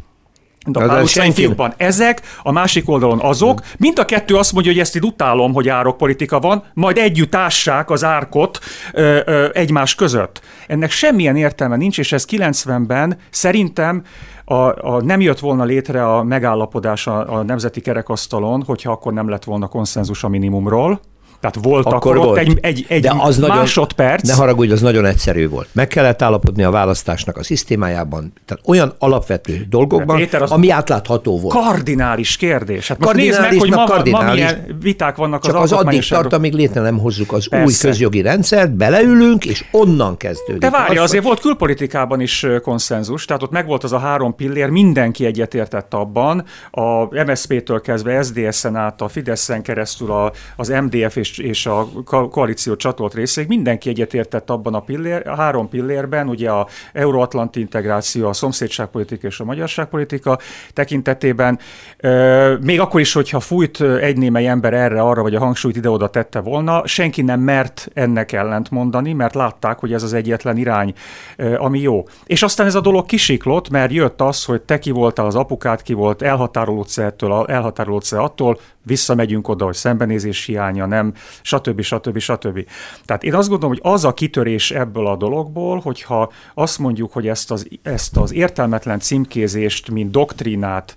a Pál fiúkban ezek, a másik oldalon azok. Mind a kettő azt mondja, hogy ezt itt utálom, hogy árokpolitika van, majd együtt ássák az árkot ö, ö, egymás között. Ennek semmilyen értelme nincs, és ez 90-ben szerintem a, a, nem jött volna létre a megállapodás a, a nemzeti kerekasztalon, hogyha akkor nem lett volna konszenzus a minimumról. Tehát volt akkor, akkor volt. egy, egy, egy De az másodperc. Nagyon, ne haragudj, az nagyon egyszerű volt. Meg kellett állapodni a választásnak a szisztémájában, tehát olyan alapvető dolgokban, Péter, az ami átlátható volt. Kardinális kérdés. Hát most nézd meg, hogy ma, kardinális, ma milyen viták vannak csak az az addig tart, amíg létre nem hozzuk az Persze. új közjogi rendszert, beleülünk, és onnan kezdődik. De várja, az, azért volt külpolitikában is konszenzus, tehát ott megvolt az a három pillér, mindenki egyetértett abban, a MSZP-től kezdve SZDSZ-en át, a Fideszen keresztül a, az MDF és és, a koalíció csatolt részéig mindenki egyetértett abban a, pillér, a három pillérben, ugye a euróatlanti integráció, a szomszédságpolitika és a magyarságpolitika tekintetében, még akkor is, hogyha fújt egy némely ember erre, arra, vagy a hangsúlyt ide-oda tette volna, senki nem mert ennek ellent mondani, mert látták, hogy ez az egyetlen irány, ami jó. És aztán ez a dolog kisiklott, mert jött az, hogy te ki voltál az apukát, ki volt, elhatárolódsz ettől, elhatárolódsz attól, visszamegyünk oda, hogy szembenézés hiánya, nem, stb. stb. stb. Tehát én azt gondolom, hogy az a kitörés ebből a dologból, hogyha azt mondjuk, hogy ezt az, ezt az értelmetlen címkézést, mint doktrínát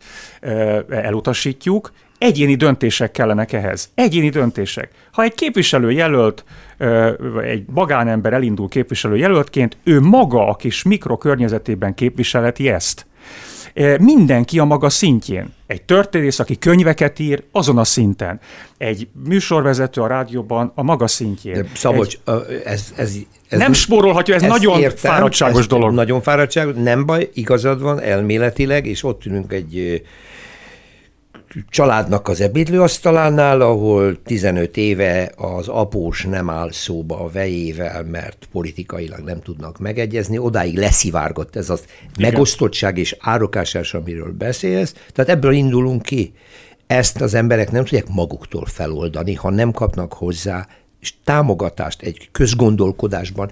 elutasítjuk, Egyéni döntések kellenek ehhez. Egyéni döntések. Ha egy képviselő jelölt, egy magánember elindul képviselő jelöltként, ő maga a kis mikrokörnyezetében képviseleti ezt. Mindenki a maga szintjén. Egy történész, aki könyveket ír, azon a szinten. Egy műsorvezető a rádióban a maga szintjén. De Szabolcs, egy... ez, ez, ez... Nem spórolhatja, ez nagyon értem, fáradtságos ez dolog. Nagyon fáradtságos, nem baj, igazad van elméletileg, és ott ülünk egy családnak az ebédlőasztalánál, ahol 15 éve az após nem áll szóba a vejével, mert politikailag nem tudnak megegyezni, odáig leszivárgott ez az Igen. megosztottság és árokásás, amiről beszélsz, tehát ebből indulunk ki. Ezt az emberek nem tudják maguktól feloldani, ha nem kapnak hozzá és támogatást egy közgondolkodásban,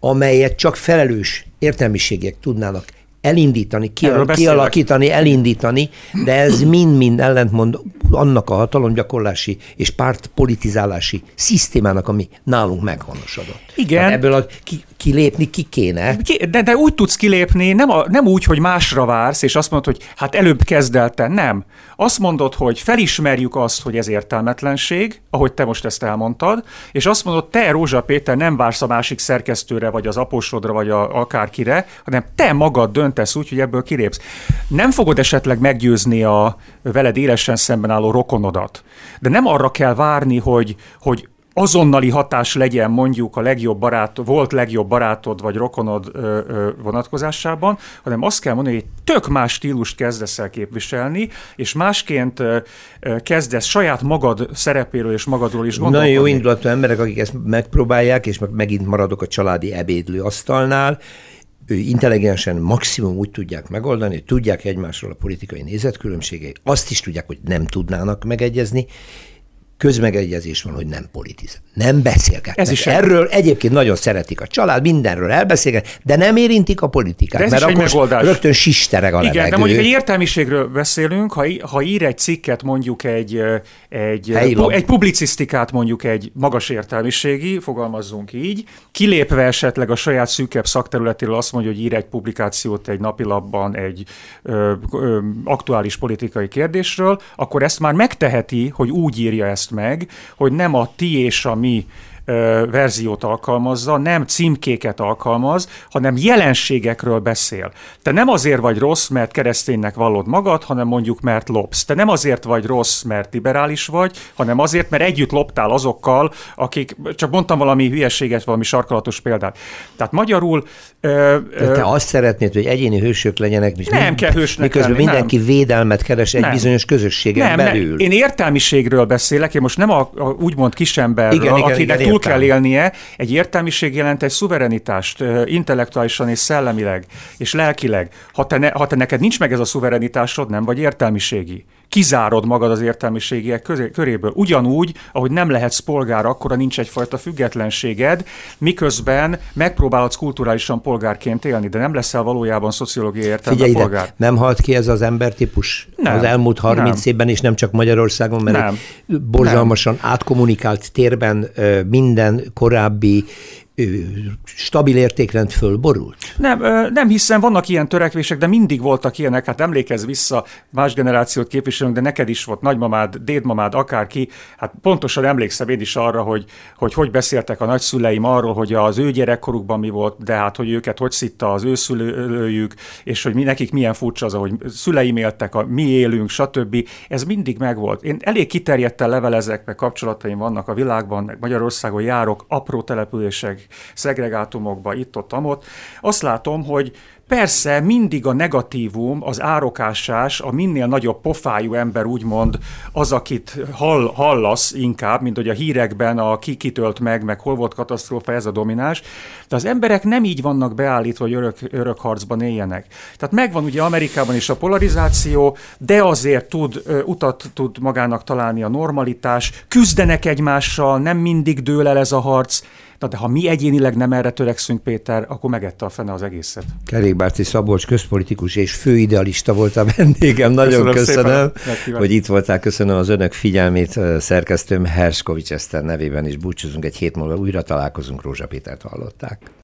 amelyet csak felelős értelmiségek tudnának elindítani, kialakítani, elindítani, de ez mind-mind ellentmond annak a hatalomgyakorlási és pártpolitizálási szisztémának, ami nálunk meghonosodott. Igen. Tehát ebből a, ki, kilépni ki kéne. De, de úgy tudsz kilépni, nem, a, nem úgy, hogy másra vársz, és azt mondod, hogy hát előbb kezd el te. Nem. Azt mondod, hogy felismerjük azt, hogy ez értelmetlenség, ahogy te most ezt elmondtad, és azt mondod, te, Rózsa Péter, nem vársz a másik szerkesztőre, vagy az aposodra, vagy a, akárkire, hanem te magad döntesz úgy, hogy ebből kilépsz. Nem fogod esetleg meggyőzni a veled élesen szemben álló rokonodat, de nem arra kell várni, hogy, hogy azonnali hatás legyen mondjuk a legjobb barát, volt legjobb barátod vagy rokonod ö, ö, vonatkozásában, hanem azt kell mondani, hogy tök más stílust kezdesz el képviselni, és másként ö, ö, kezdesz saját magad szerepéről és magadról is gondolkodni. Nagyon jó indulatú emberek, akik ezt megpróbálják, és megint maradok a családi ebédlő asztalnál, ő intelligensen maximum úgy tudják megoldani, hogy tudják egymásról a politikai nézetkülönbségei, azt is tudják, hogy nem tudnának megegyezni, közmegegyezés van, hogy nem politizál. Nem beszélgetnek. Ez is Erről egyébként nagyon szeretik a család, mindenről elbeszélget, de nem érintik a politikát, de ez mert is akkor megoldás. rögtön sistereg a Igen, levegő. de mondjuk egy értelmiségről beszélünk, ha, ha ír egy cikket mondjuk egy, egy, pu, egy publicisztikát mondjuk egy magas értelmiségi, fogalmazzunk így, kilépve esetleg a saját szűkebb szakterületéről azt mondja, hogy ír egy publikációt egy napilapban egy ö, ö, aktuális politikai kérdésről, akkor ezt már megteheti, hogy úgy írja ezt meg, hogy nem a ti és a mi verziót alkalmazza, nem címkéket alkalmaz, hanem jelenségekről beszél. Te nem azért vagy rossz, mert kereszténynek vallod magad, hanem mondjuk mert lopsz. Te nem azért vagy rossz, mert liberális vagy, hanem azért, mert együtt loptál azokkal, akik, csak mondtam valami hülyeséget, valami sarkalatos példát. Tehát magyarul... Ö, De te azt szeretnéd, hogy egyéni hősök legyenek, és nem mind, kell hősnek miközben lenni, mindenki nem. védelmet keres egy nem. bizonyos közösségen nem, belül. Nem. Én értelmiségről beszélek, én most nem a, a úgymond kisemberről, igen, igen, akinek igen, túl kell élnie. Egy értelmiség jelent egy szuverenitást intellektuálisan és szellemileg és lelkileg. Ha te, ne, ha te neked nincs meg ez a szuverenitásod, nem vagy értelmiségi kizárod magad az értelmiségiek köréből. Ugyanúgy, ahogy nem lehetsz polgár, akkor nincs egyfajta függetlenséged, miközben megpróbálhatsz kulturálisan polgárként élni, de nem leszel valójában szociológiai értelemben Figyelj polgár. Ide, nem halt ki ez az embertípus nem, az elmúlt 30 nem. évben, és nem csak Magyarországon, mert nem. borzalmasan nem. átkommunikált térben minden korábbi stabil értékrend fölborult? Nem, nem hiszem, vannak ilyen törekvések, de mindig voltak ilyenek. Hát emlékezz vissza, más generációt képviselünk, de neked is volt nagymamád, dédmamád, akárki. Hát pontosan emlékszem én is arra, hogy, hogy hogy beszéltek a nagyszüleim arról, hogy az ő gyerekkorukban mi volt, de hát hogy őket hogy szitta az ő szülőjük, és hogy mi, nekik milyen furcsa az, hogy szüleim éltek, a mi élünk, stb. Ez mindig megvolt. Én elég kiterjedten levelezek, meg kapcsolataim vannak a világban, meg Magyarországon járok, apró települések, szegregátumokba, itt-ott, amott, azt látom, hogy Persze mindig a negatívum, az árokásás, a minél nagyobb pofájú ember úgymond az, akit hall, hallasz inkább, mint hogy a hírekben a ki kitölt meg, meg hol volt katasztrófa, ez a dominás. De az emberek nem így vannak beállítva, hogy örök, örök harcban éljenek. Tehát megvan ugye Amerikában is a polarizáció, de azért tud, utat tud magának találni a normalitás, küzdenek egymással, nem mindig dől el ez a harc, Na de ha mi egyénileg nem erre törekszünk, Péter, akkor megette a fene az egészet. Kerékbárci Szabolcs közpolitikus és főidealista volt a vendégem. Nagyon köszönöm, köszönöm hogy itt voltál. Köszönöm az önök figyelmét. Szerkesztőm Herskovics Eszter nevében is búcsúzunk. Egy hét múlva újra találkozunk. Rózsa Pétert hallották.